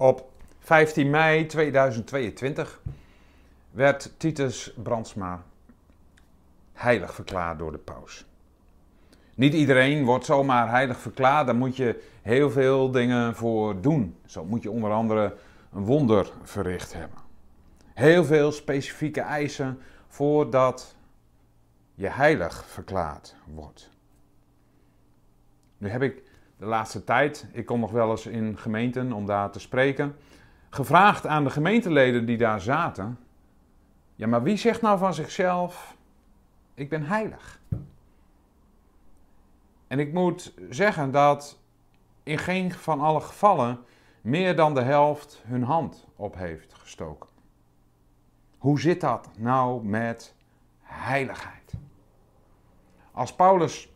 Op 15 mei 2022 werd Titus Brandsma heilig verklaard door de paus. Niet iedereen wordt zomaar heilig verklaard, daar moet je heel veel dingen voor doen. Zo moet je onder andere een wonder verricht hebben. Heel veel specifieke eisen voordat je heilig verklaard wordt. Nu heb ik de laatste tijd, ik kom nog wel eens in gemeenten om daar te spreken, gevraagd aan de gemeenteleden die daar zaten: Ja, maar wie zegt nou van zichzelf: Ik ben heilig? En ik moet zeggen dat in geen van alle gevallen meer dan de helft hun hand op heeft gestoken. Hoe zit dat nou met heiligheid? Als Paulus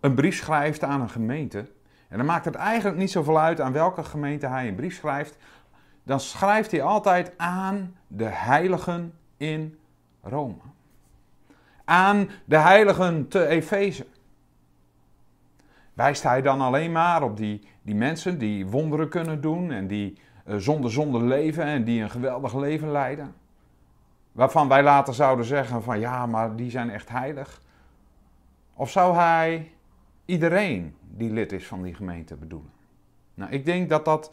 een brief schrijft aan een gemeente, en dan maakt het eigenlijk niet zoveel uit aan welke gemeente hij een brief schrijft, dan schrijft hij altijd aan de heiligen in Rome. Aan de heiligen te Efeze. Wijst hij dan alleen maar op die, die mensen die wonderen kunnen doen en die uh, zonder zonde leven en die een geweldig leven leiden? Waarvan wij later zouden zeggen van ja, maar die zijn echt heilig. Of zou hij iedereen die lid is van die gemeente bedoelen? Nou, ik denk dat dat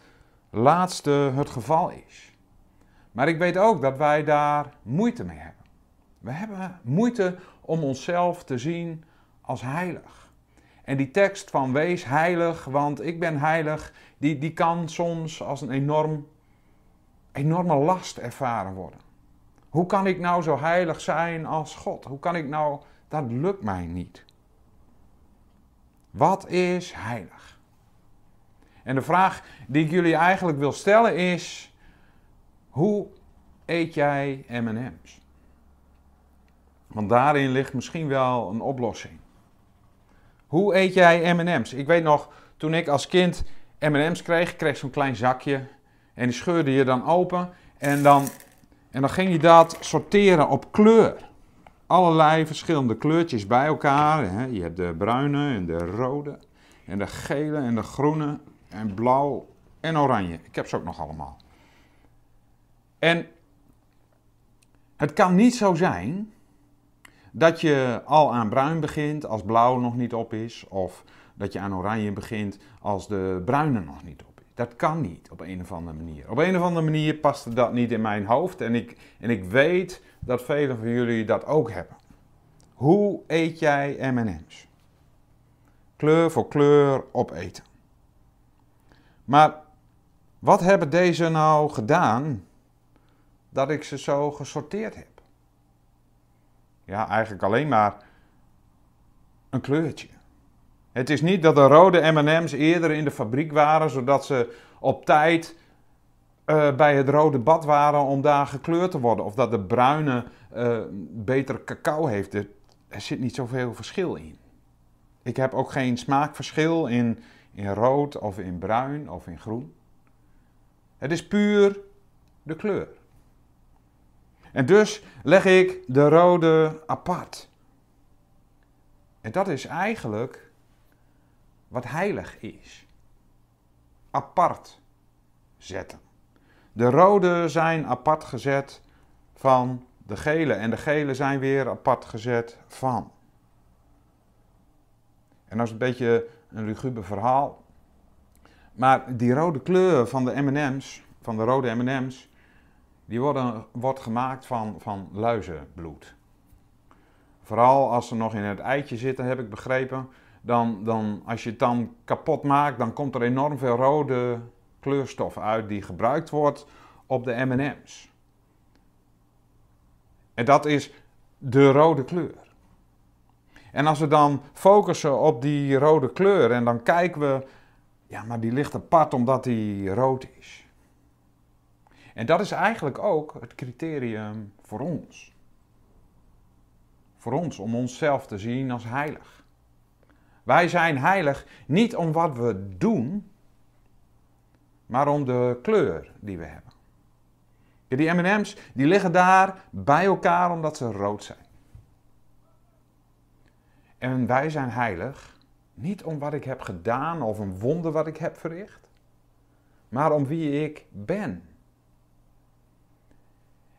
laatste het geval is. Maar ik weet ook dat wij daar moeite mee hebben. We hebben moeite om onszelf te zien als heilig. En die tekst van wees heilig, want ik ben heilig, die, die kan soms als een enorm, enorme last ervaren worden. Hoe kan ik nou zo heilig zijn als God? Hoe kan ik nou, dat lukt mij niet. Wat is heilig? En de vraag die ik jullie eigenlijk wil stellen is: hoe eet jij MM's? Want daarin ligt misschien wel een oplossing. Hoe eet jij MM's? Ik weet nog, toen ik als kind MM's kreeg, kreeg zo'n klein zakje. En die scheurde je dan open. En dan, en dan ging je dat sorteren op kleur allerlei verschillende kleurtjes bij elkaar. Je hebt de bruine en de rode en de gele en de groene en blauw en oranje. Ik heb ze ook nog allemaal. En het kan niet zo zijn dat je al aan bruin begint als blauw nog niet op is, of dat je aan oranje begint als de bruine nog niet op. Dat kan niet op een of andere manier. Op een of andere manier paste dat niet in mijn hoofd en ik, en ik weet dat velen van jullie dat ook hebben. Hoe eet jij M&M's? Kleur voor kleur opeten. Maar wat hebben deze nou gedaan dat ik ze zo gesorteerd heb? Ja, eigenlijk alleen maar een kleurtje. Het is niet dat de rode M&M's eerder in de fabriek waren, zodat ze op tijd uh, bij het rode bad waren om daar gekleurd te worden. Of dat de bruine uh, betere cacao heeft. Er, er, zit niet zoveel verschil in. Ik heb ook geen smaakverschil in, in rood of in bruin of in groen. Het is puur de kleur. En dus leg ik de rode apart. En dat is eigenlijk wat heilig is. Apart zetten. De rode zijn apart gezet van de gele en de gele zijn weer apart gezet van. En dat is een beetje een luguber verhaal. Maar die rode kleur van de M&M's, van de rode M&M's, die worden, wordt gemaakt van, van luizenbloed. Vooral als ze nog in het eitje zitten, heb ik begrepen. Dan, dan, als je het dan kapot maakt, dan komt er enorm veel rode kleurstof uit die gebruikt wordt op de MM's. En dat is de rode kleur. En als we dan focussen op die rode kleur en dan kijken we, ja, maar die ligt apart omdat die rood is. En dat is eigenlijk ook het criterium voor ons. Voor ons, om onszelf te zien als heilig. Wij zijn heilig niet om wat we doen, maar om de kleur die we hebben. Die MM's die liggen daar bij elkaar omdat ze rood zijn. En wij zijn heilig niet om wat ik heb gedaan of een wonder wat ik heb verricht, maar om wie ik ben.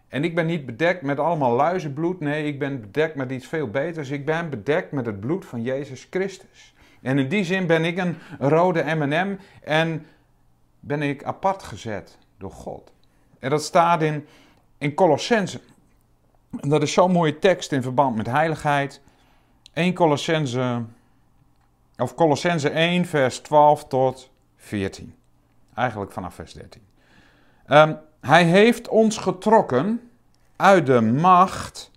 En ik ben niet bedekt met allemaal luizenbloed. Nee, ik ben bedekt met iets veel beters. Ik ben bedekt met het bloed van Jezus Christus. En in die zin ben ik een rode M&M en ben ik apart gezet door God. En dat staat in, in Colossense. En dat is zo'n mooie tekst in verband met heiligheid. 1 Colossense, of Colossense 1 vers 12 tot 14. Eigenlijk vanaf vers 13. Um, hij heeft ons getrokken uit de macht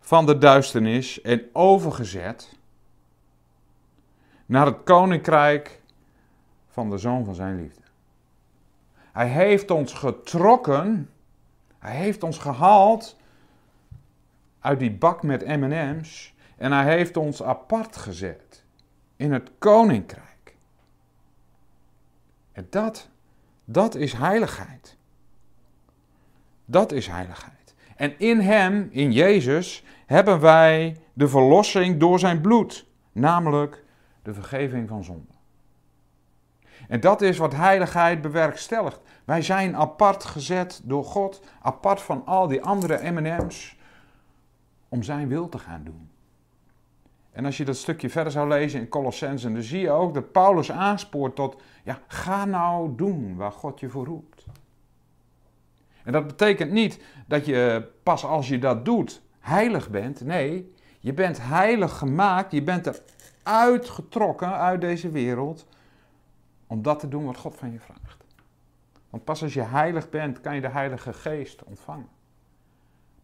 van de duisternis en overgezet naar het koninkrijk van de zoon van zijn liefde. Hij heeft ons getrokken, hij heeft ons gehaald uit die bak met M&M's en hij heeft ons apart gezet in het koninkrijk. En dat, dat is heiligheid. Dat is heiligheid. En in Hem, in Jezus, hebben wij de verlossing door Zijn bloed, namelijk de vergeving van zonde. En dat is wat heiligheid bewerkstelligt. Wij zijn apart gezet door God, apart van al die andere MM's, om Zijn wil te gaan doen. En als je dat stukje verder zou lezen in Colossensen, dan zie je ook dat Paulus aanspoort tot, ja, ga nou doen waar God je voor roept. En dat betekent niet dat je pas als je dat doet heilig bent. Nee, je bent heilig gemaakt. Je bent er uitgetrokken uit deze wereld om dat te doen wat God van je vraagt. Want pas als je heilig bent, kan je de Heilige Geest ontvangen.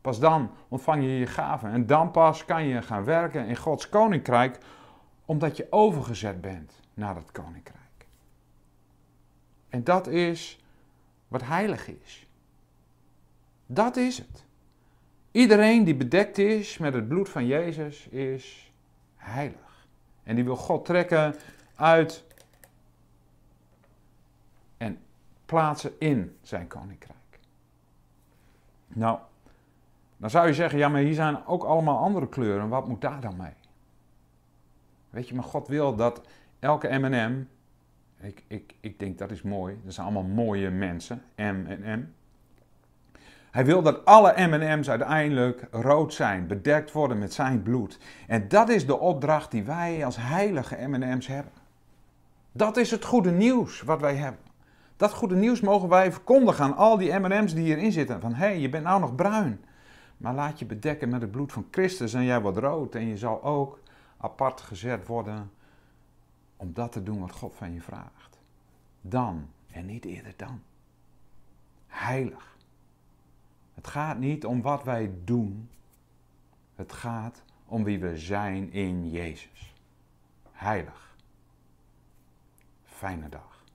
Pas dan ontvang je je gaven. En dan pas kan je gaan werken in Gods koninkrijk, omdat je overgezet bent naar het koninkrijk. En dat is wat heilig is. Dat is het. Iedereen die bedekt is met het bloed van Jezus is heilig. En die wil God trekken uit en plaatsen in zijn koninkrijk. Nou, dan zou je zeggen, ja, maar hier zijn ook allemaal andere kleuren. Wat moet daar dan mee? Weet je, maar God wil dat elke M&M, ik, ik, ik denk dat is mooi, dat zijn allemaal mooie mensen, M en M. Hij wil dat alle MM's uiteindelijk rood zijn, bedekt worden met zijn bloed. En dat is de opdracht die wij als heilige MM's hebben. Dat is het goede nieuws wat wij hebben. Dat goede nieuws mogen wij verkondigen aan al die MM's die hierin zitten. Van hé, hey, je bent nou nog bruin. Maar laat je bedekken met het bloed van Christus en jij wordt rood. En je zal ook apart gezet worden om dat te doen wat God van je vraagt. Dan en niet eerder dan. Heilig. Het gaat niet om wat wij doen. Het gaat om wie we zijn in Jezus. Heilig. Fijne dag.